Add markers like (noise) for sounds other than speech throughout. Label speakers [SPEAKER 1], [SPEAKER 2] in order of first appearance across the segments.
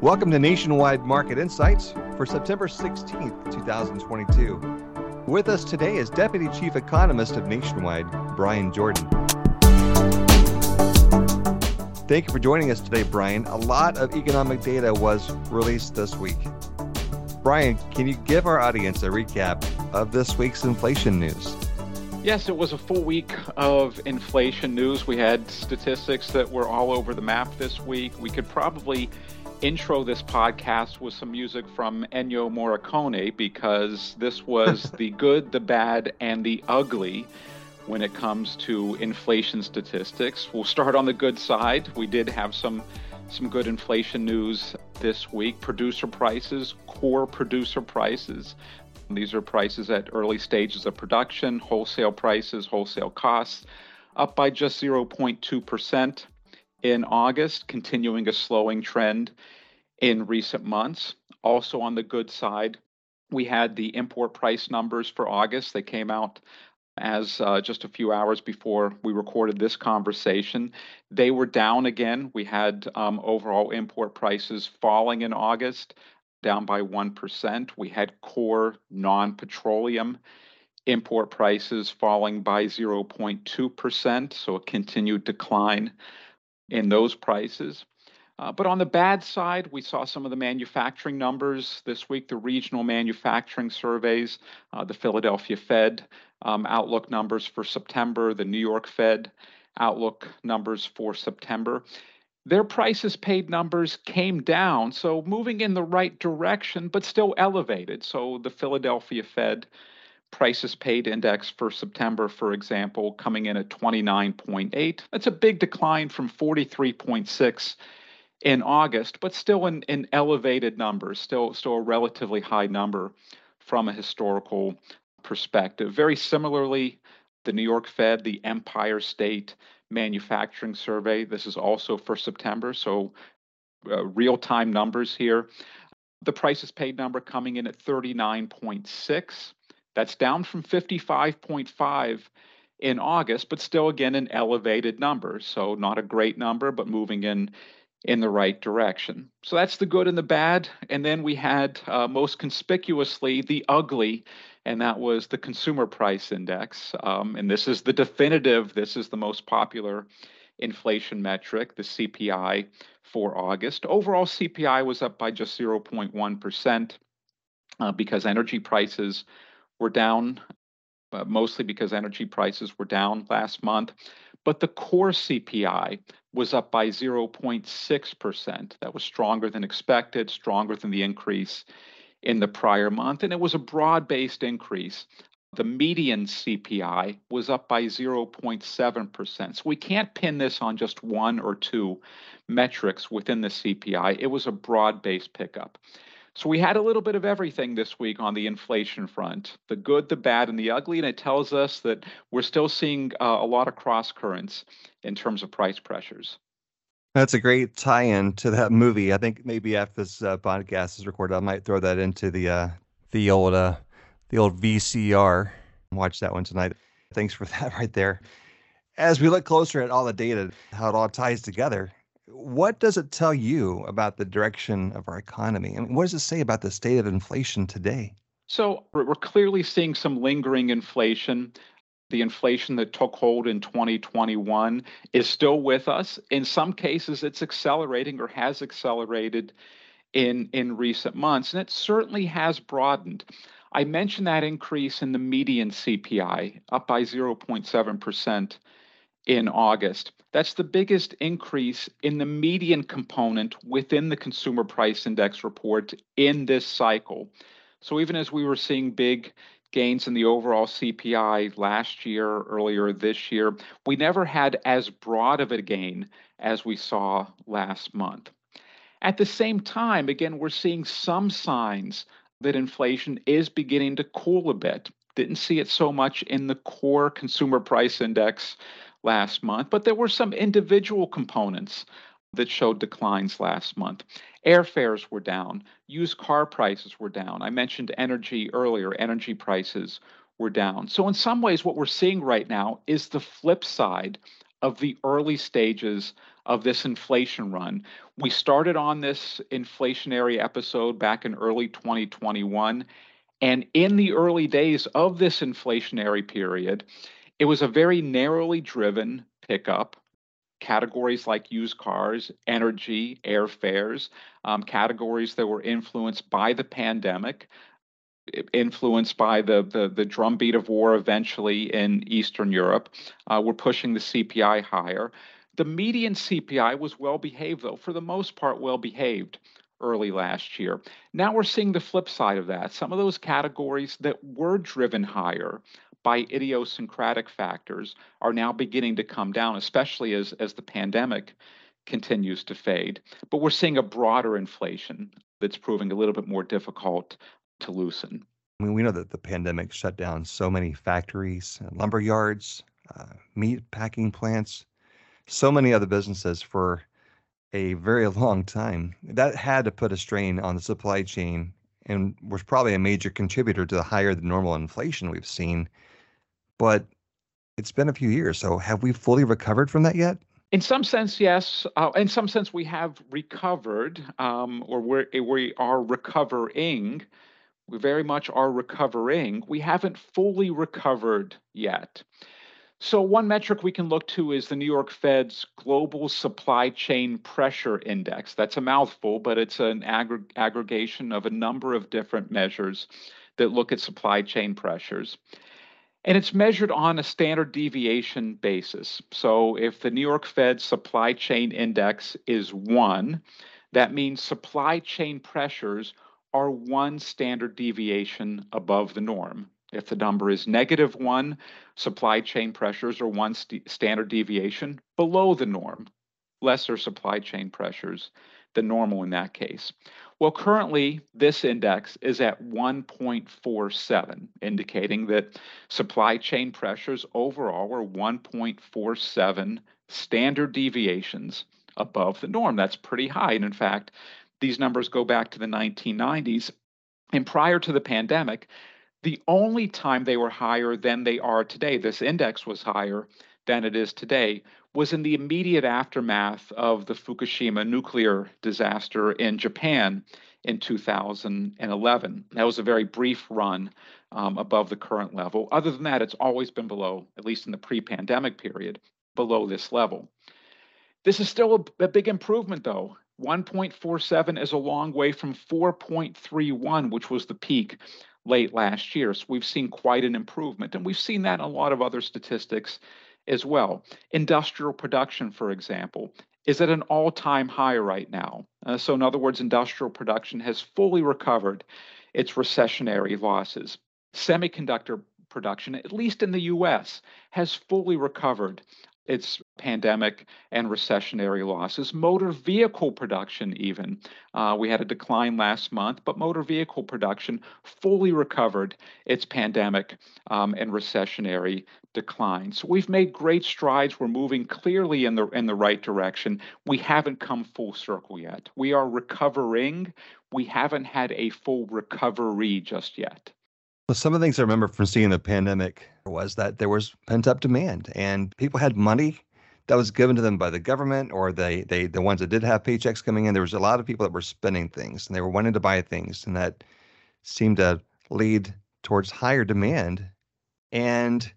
[SPEAKER 1] Welcome to Nationwide Market Insights for September 16th, 2022. With us today is Deputy Chief Economist of Nationwide, Bryan Jordan. Thank you for joining us today, Bryan. A lot of economic data was released this week. Bryan, can you give our audience a recap of this week's inflation news?
[SPEAKER 2] Yes, it was a full week of inflation news. We had statistics that were all over the map this week. We could probably intro this podcast with some music from Ennio Morricone because this was (laughs) the good, the bad, and the ugly when it comes to inflation statistics. We'll start on the good side. We did have some some good inflation news this week. Producer prices, core producer prices. These are prices at early stages of production, wholesale prices, wholesale costs, up by just 0.2% in August, continuing a slowing trend in recent months. Also, on the good side, we had the import price numbers for August. They came out as uh, just a few hours before we recorded this conversation. They were down again. We had um, overall import prices falling in August, down by 1%. We had core non petroleum import prices falling by 0.2%, so a continued decline in those prices. Uh, but on the bad side, we saw some of the manufacturing numbers this week, the regional manufacturing surveys, uh, the Philadelphia Fed um, outlook numbers for September, the New York Fed outlook numbers for September. Their prices paid numbers came down, so moving in the right direction, but still elevated. So the Philadelphia Fed prices paid index for September, for example, coming in at 29.8. That's a big decline from 43.6 in August, but still in, in elevated numbers, still still a relatively high number from a historical perspective. Very similarly, the New York Fed, the Empire State Manufacturing Survey. This is also for September, so uh, real time numbers here. The prices paid number coming in at 39.6. That's down from 55.5 in August, but still again an elevated number. So not a great number, but moving in in the right direction. So that's the good and the bad. And then we had uh, most conspicuously the ugly, and that was the consumer price index. Um, and this is the definitive, this is the most popular inflation metric, the CPI for August. Overall, CPI was up by just 0.1% uh, because energy prices were down, uh, mostly because energy prices were down last month. But the core CPI was up by 0.6%. That was stronger than expected, stronger than the increase in the prior month, and it was a broad based increase. The median CPI was up by 0.7%. So we can't pin this on just one or two metrics within the CPI. It was a broad based pickup. So we had a little bit of everything this week on the inflation front the good, the bad, and the ugly. And it tells us that we're still seeing uh, a lot of cross currents in terms of price pressures.
[SPEAKER 1] That's a great tie-in to that movie. I think maybe after this uh, podcast is recorded, I might throw that into the uh, the old uh, the old VCR. Watch that one tonight. Thanks for (laughs) that right there. As we look closer at all the data, how it all ties together, what does it tell you about the direction of our economy? and what does it say about the state of inflation today?
[SPEAKER 2] So, we're clearly seeing some lingering inflation. The inflation that took hold in 2021 is still with us. In some cases, it's accelerating or has accelerated in, in recent months, and it certainly has broadened. I mentioned that increase in the median CPI, up by 0.7% in August. That's the biggest increase in the median component within the consumer price index report in this cycle. So even as we were seeing big gains in the overall CPI last year, earlier this year, we never had as broad of a gain as we saw last month. At the same time, again, we're seeing some signs that inflation is beginning to cool a bit. Didn't see it so much in the core consumer price index last month, but there were some individual components that showed declines last month. Airfares were down, used car prices were down. I mentioned energy earlier, energy prices were down. So, in some ways, what we're seeing right now is the flip side of the early stages of this inflation run. We started on this inflationary episode back in early 2021. And in the early days of this inflationary period, it was a very narrowly driven pickup. Categories like used cars, energy, airfares, um, categories that were influenced by the pandemic, influenced by the, the, the drumbeat of war eventually in Eastern Europe, uh, were pushing the CPI higher. The median CPI was well behaved, though, for the most part, well behaved early last year. Now we're seeing the flip side of that. Some of those categories that were driven higher by idiosyncratic factors are now beginning to come down, especially as, as the pandemic continues to fade. But we're seeing a broader inflation that's proving a little bit more difficult to loosen.
[SPEAKER 1] I mean, we know that the pandemic shut down so many factories, lumber yards, uh, meat packing plants, so many other businesses for a very (laughs) long time. That had to put a strain on the supply chain and was probably a major contributor to the higher than normal inflation we've seen. But it's been a few years. So have we fully recovered from that yet?
[SPEAKER 2] In some sense, yes. Uh, in some sense, we have recovered, um, or we're, we are recovering. We very much are recovering. We haven't fully recovered yet. So, one metric we can look to is the New York Fed's Global Supply Chain Pressure Index. That's a mouthful, but it's an aggr- aggregation of a number of different measures that look at supply chain pressures. And it's measured on a standard deviation basis. So, if the New York Fed Supply Chain Index is one, that means supply chain pressures are one standard deviation above the norm. If the number is negative one, supply chain pressures are one st- standard deviation below the norm, lesser supply chain pressures than normal in that case. Well, currently, this index is at 1.47, indicating that supply chain pressures overall are 1.47 standard deviations above the norm. That's pretty high. And in fact, these numbers go back to the 1990s. And prior to the pandemic, the only time they were higher than they are today, this index was higher than it is today, was in the immediate aftermath of the Fukushima nuclear disaster in Japan in 2011. That was a very brief run um, above the current level. Other than that, it's always been below, at least in the pre pandemic period, below this level. This is still a, a big improvement, though. 1.47 is a long way from 4.31, which was the peak late last year. So we've seen quite an improvement. And we've seen that in a lot of other statistics as well. Industrial production, for example, is at an all time high right now. Uh, so, in other words, industrial production has fully recovered its recessionary losses. Semiconductor production, at least in the US, has fully recovered its pandemic and recessionary losses. Motor vehicle production, even. Uh, we had a decline last month, but motor vehicle production fully recovered its pandemic um, and recessionary decline. So we've made great strides. We're moving clearly in the in the right direction. We haven't come full circle yet. We are recovering. We haven't had a full recovery just yet.
[SPEAKER 1] Well, some of the things I remember from seeing the pandemic was that there was pent up demand and people had money that was given to them by the government or they, they the ones that did have paychecks coming in. There was a lot of people that were spending things and they were wanting to buy things and that seemed to lead towards higher demand. And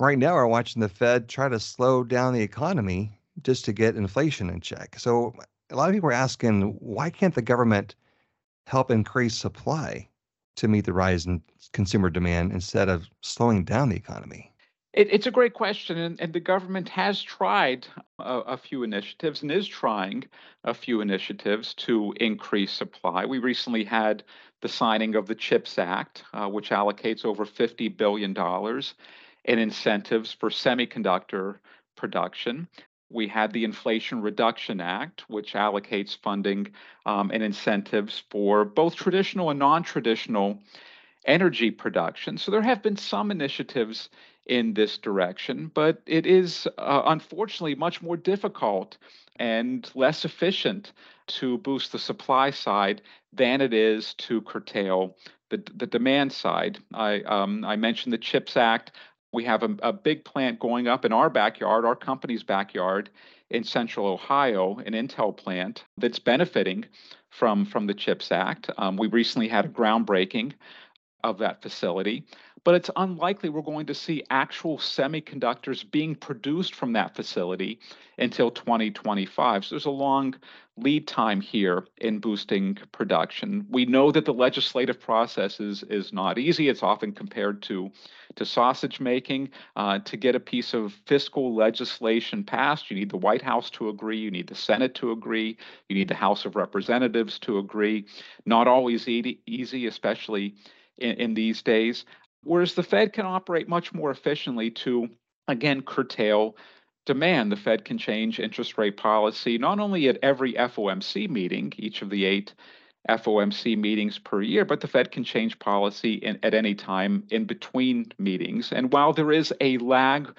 [SPEAKER 1] right now we're watching the Fed try to slow down the economy just to get inflation in check. So a lot of people are asking, why can't the government help increase supply? To meet the rise in consumer demand instead of slowing down the economy?
[SPEAKER 2] It, it's a great question, and, and the government has tried a, a, few initiatives and is trying a few initiatives to increase supply. We recently had the signing of the CHIPS Act, uh, which allocates over $50 billion in incentives for semiconductor production. We had the Inflation Reduction Act, which allocates funding um, and incentives for both traditional and non traditional energy production. So there have been some initiatives in this direction, but it is uh, unfortunately much more difficult and less efficient to boost the supply side than it is to curtail the, the demand side. I, um, I mentioned the CHIPS Act. We have a, a big plant going up in our backyard, our company's backyard in central Ohio, an Intel plant that's benefiting from, from the CHIPS Act. Um, we recently had a groundbreaking of that facility but it's unlikely we're going to see actual semiconductors being produced from that facility until 2025. So there's a long lead time here in boosting production. We know that the legislative process is, is not easy. It's often compared to, to sausage making. Uh, to get a piece of fiscal legislation passed, you need the White House to agree, you need the Senate to agree, you need the House of Representatives to agree. Not always easy, easy especially in, in these days. Whereas the Fed can operate much more efficiently to, again, curtail demand. The Fed can change interest rate policy not only at every FOMC meeting, each of the eight FOMC meetings per year, but the Fed can change policy in, at any time in between meetings. And while there is a lag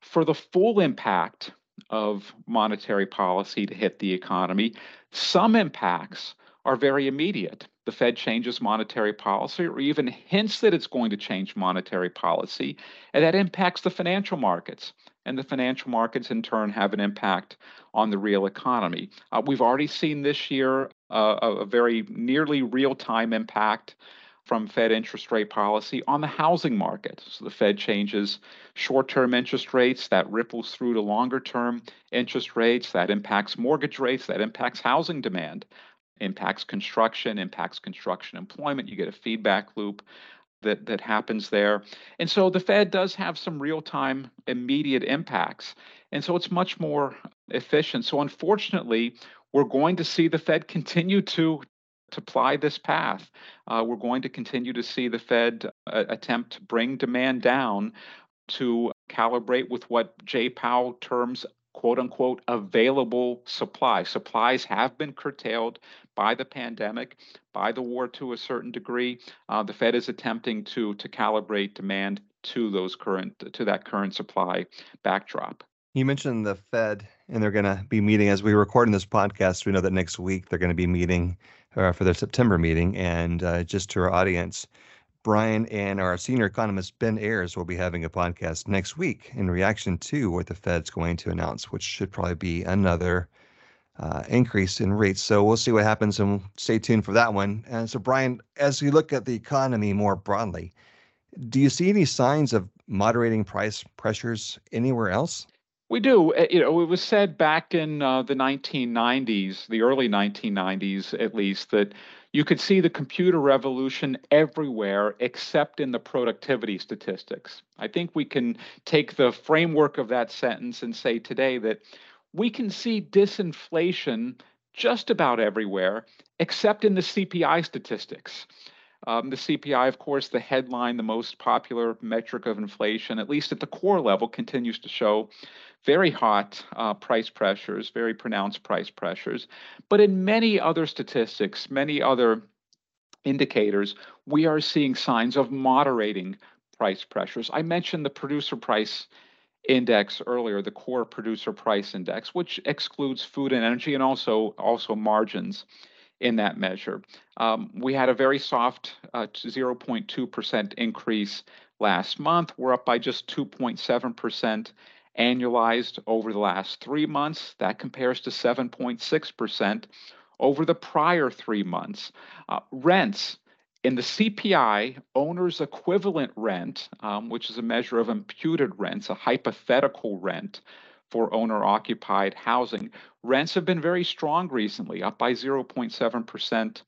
[SPEAKER 2] for the full impact of monetary policy to hit the economy, some impacts are very immediate the Fed changes monetary policy or even hints that it's going to change monetary policy, and that impacts the financial markets. And the financial markets, in turn, have an impact on the real economy. Uh, we've already seen this year uh, a very nearly real time impact from Fed interest rate policy on the housing market. So the Fed changes short term interest rates, that ripples through to longer term interest rates, that impacts mortgage rates, that impacts housing demand impacts construction, impacts construction employment. You get a feedback loop that, that happens there. And so the Fed does have some real time immediate impacts. And so it's much more efficient. So unfortunately, we're going to see the Fed continue to to ply this path. Uh, we're going to continue to see the Fed uh, attempt to bring demand down to calibrate with what Jay Powell terms quote unquote available supply. Supplies have been curtailed by the pandemic, by the war to a certain degree. Uh, the Fed is attempting to to calibrate demand to those current to that current supply backdrop.
[SPEAKER 1] You mentioned the Fed, and they're going to be meeting as we record in this podcast. We know that next week they're going to be meeting uh, for their September meeting. And uh, just to our audience, Bryan and our senior economist Ben Ayers will be having a podcast next week in reaction to what the Fed's going to announce, which should probably be another uh, increase in rates. So we'll see what happens and stay tuned for that one. And so, Bryan, as you look at the economy more broadly, do you see any signs of moderating price pressures anywhere else?
[SPEAKER 2] We do. Eh, you know, it was said back in uh, the 1990s, the early 1990s at least, that you could see the computer revolution everywhere except in the productivity statistics. I think we can take the framework of that sentence and say today that we can see disinflation just about everywhere except in the CPI statistics. Um, the CPI, of course, the headline, the most popular metric of inflation, at least at the core level, continues to show very hot uh, price pressures, very pronounced price pressures. But in many other statistics, many other indicators, we are seeing signs of moderating price pressures. I mentioned the producer price index earlier, the core producer price index, which excludes food and energy and also also margins in that measure. Um, we had a very soft uh, 0.2% increase last month. We're up by just 2.7% annualized over the last three months. That compares to 7.6% over the prior three months. Uh, rents in the CPI, owner's equivalent rent, um, which is a measure of imputed rents, a hypothetical rent for owner occupied housing, rents have been very strong recently, up by 0.7%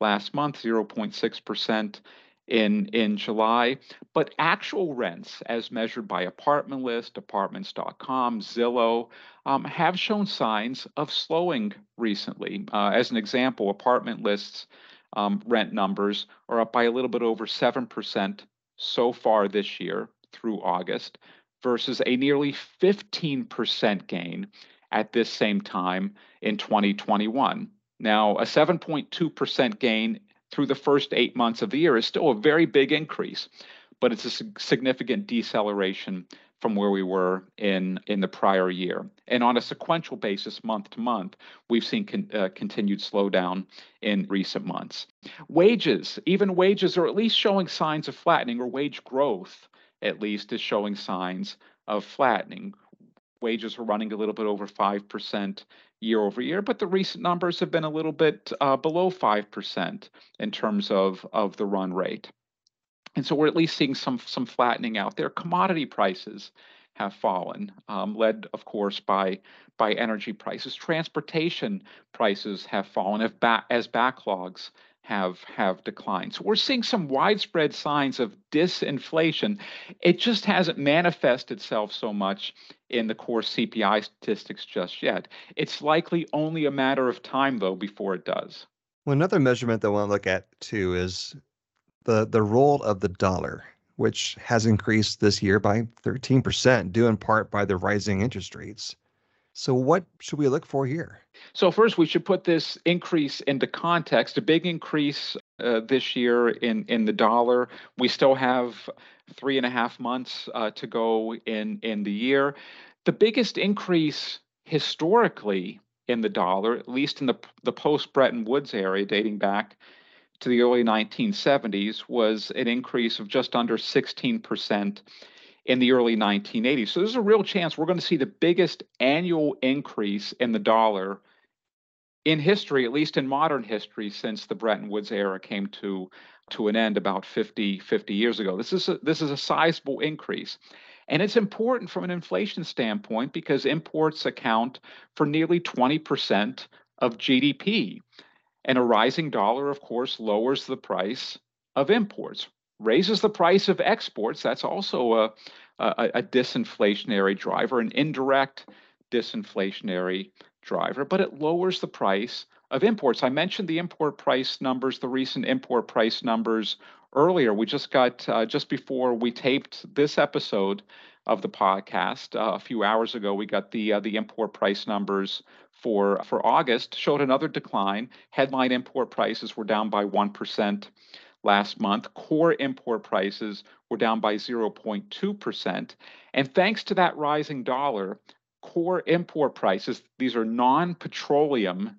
[SPEAKER 2] last month, 0.6% in, in July. But actual rents, as measured by Apartment List, Apartments.com, Zillow, um, have shown signs of slowing recently. Uh, as an example, Apartment Lists um, rent numbers are up by a little bit over 7% so far this year through August versus a nearly 15% gain at this same time in 2021. Now, a 7.2% gain through the first eight months of the year is still a very big increase, but it's a significant deceleration from where we were in in the prior year. And on a sequential basis, month to month, we've seen con, uh, continued slowdown in recent months. Wages, even wages, are at least showing signs of flattening or wage growth at least, is showing signs of flattening. Wages are running a little bit over 5% year over year, but the recent numbers have been a little bit uh, below 5% in terms of, of the run rate. And so we're at least seeing some, some flattening out there. Commodity prices have fallen, um, led, of course, by by energy prices. Transportation prices have fallen as backlogs have have declined. So we're seeing some widespread signs of disinflation. It just hasn't manifested itself so much in the core CPI statistics just yet. It's likely only a matter of time though before it does.
[SPEAKER 1] Well, another measurement that I want to look at too is the the role of the dollar, which has increased this year by 13%, due in part by the rising interest rates. So, what should we look for here?
[SPEAKER 2] So, first, we should put this increase into context. A big increase uh, this year in, in the dollar. We still have three and a half months uh, to go in, in the year. The biggest increase historically in the dollar, at least in the, the post Bretton Woods area dating back to the early 1970s, was an increase of just under 16% in the early 1980s. So there's a real chance we're going to see the biggest annual increase in the dollar in history, at least in modern history, since the Bretton Woods era came to to an end about 50 50 years ago. This is a, this is a sizable increase. And it's important from an inflation standpoint because imports account for nearly 20% of GDP. And a rising dollar, of course, lowers the price of imports raises the price of exports. That's also a, a, a disinflationary driver, an indirect disinflationary driver, but it lowers the price of imports. I mentioned the import price numbers, the recent import price numbers earlier. We just got, uh, just before we taped this episode of the podcast uh, a few hours ago, we got the, uh, the import price numbers for, for August, showed another decline. Headline import prices were down by 1% last month. Core import prices were down by 0.2%. And thanks to that rising dollar, core import prices, these are non petroleum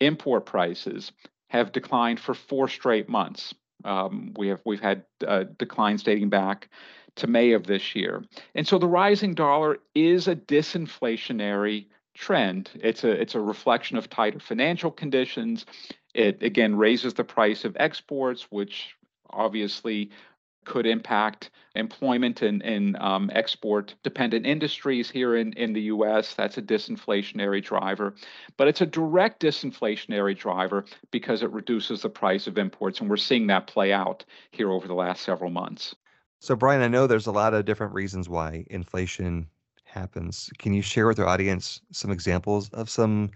[SPEAKER 2] import prices, have declined for four straight months. Um, we have we've had uh, declines dating back to May of this year, and so the rising dollar is a disinflationary trend. It's a it's a reflection of tighter financial conditions. It again raises the price of exports, which obviously could impact employment in, in um, export dependent industries here in, in the US. That's a disinflationary driver. But it's a direct disinflationary driver because it reduces the price of imports. And we're seeing that play out here over the last several months.
[SPEAKER 1] So, Bryan, I know there's a lot of different reasons why inflation happens. Can you share with our audience some examples of some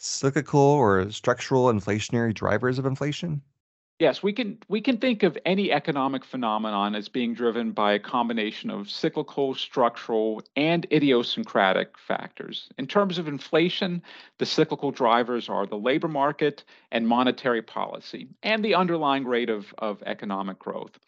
[SPEAKER 1] cyclical or structural inflationary drivers of inflation?
[SPEAKER 2] Yes, we can we can think of any economic phenomenon as being driven by a combination of cyclical, structural, and idiosyncratic factors. In terms of inflation, the cyclical drivers are the labor market and monetary policy, and the underlying rate of, of economic growth.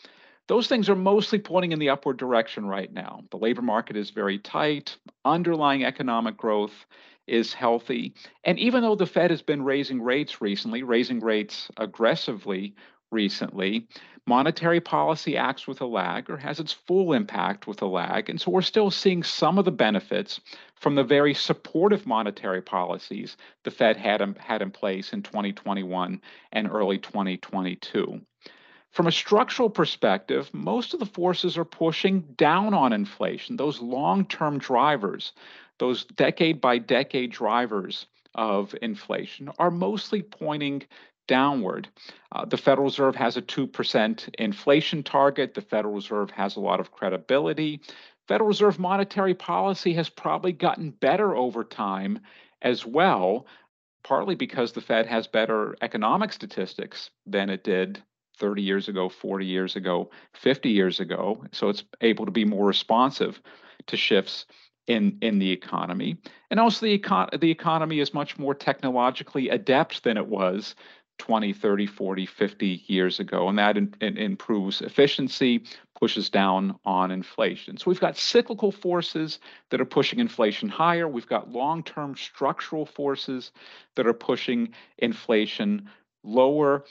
[SPEAKER 2] Those things are mostly pointing in the upward direction right now. The labor market is very tight, underlying economic growth is healthy. And even though the Fed has been raising rates recently, raising rates aggressively recently, monetary policy acts with a lag or has its full impact with a lag. And so we're still seeing some of the benefits from the very supportive monetary policies the Fed had, had in place in 2021 and early 2022. From a structural perspective, most of the forces are pushing down on inflation, those long term drivers those decade by decade drivers of inflation are mostly pointing downward. Uh, the Federal Reserve has a 2% inflation target. The Federal Reserve has a lot of credibility. Federal Reserve monetary policy has probably gotten better over time as well, partly because the Fed has better economic statistics than it did 30 years ago, 40 years ago, 50 years ago. So it's able to be more responsive to shifts in in the economy. And also the econ- the economy is much more technologically adept than it was 20 30 40 50 years ago and that in, in improves efficiency pushes down on inflation. So we've got cyclical forces that are pushing inflation higher. We've got long-term structural forces that are pushing inflation lower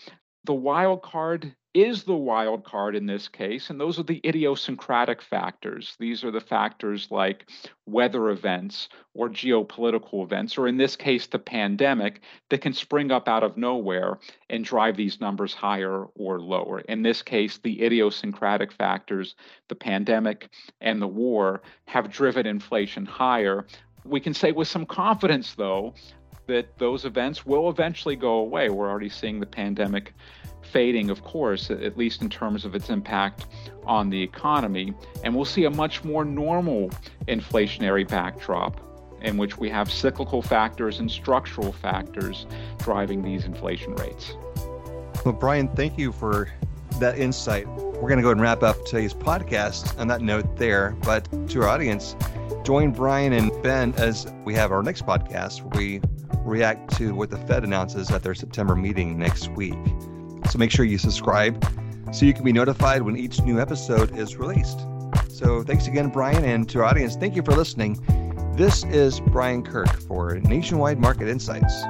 [SPEAKER 2] The wild card is the wild card in this case, and those are the idiosyncratic factors. These are the factors like weather events or geopolitical events, or in this case, the pandemic, that can spring up out of nowhere and drive these numbers higher or lower. In this case, the idiosyncratic factors, the pandemic and the war, have driven inflation higher. We can say with some confidence, though, that those events will eventually go away. We're already seeing the pandemic fading, of course, at least in terms of its impact on the economy. And we'll see a much more normal inflationary backdrop in which we have cyclical factors and structural factors driving these inflation rates.
[SPEAKER 3] Well, Bryan, thank you for that insight. We're going to go and wrap up today's podcast on that note there. But to our audience, join Bryan and Ben as we have our next podcast where we react to what the Fed announces at their September meeting next week. So make sure you subscribe so you can be notified when each new episode is released. So thanks again, Bryan, and to our audience, thank you for listening. This is Brian Kirk for Nationwide Market Insights.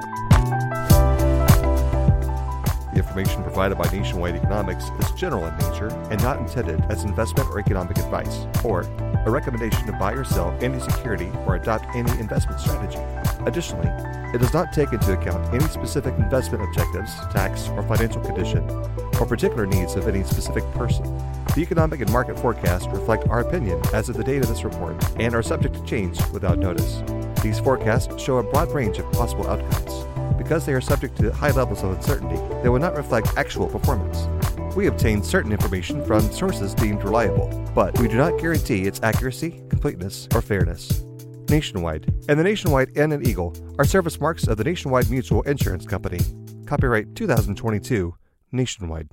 [SPEAKER 1] The information provided by Nationwide Economics is general in nature and not intended as investment or economic advice, or a recommendation to buy or sell any security or adopt any investment strategy. Additionally, it does not take into account any specific investment objectives, tax or financial condition, or particular needs of any specific person. The economic and market forecasts reflect our opinion as of the date of this report and are subject to change without notice. These forecasts show a broad range of possible outcomes. Because they are subject to high levels of uncertainty, they will not reflect actual performance. We obtain certain information from sources deemed reliable, but we do not guarantee its accuracy, completeness, or fairness. Nationwide, and the Nationwide N and Eagle are service marks of the Nationwide Mutual Insurance Company. Copyright 2022, Nationwide.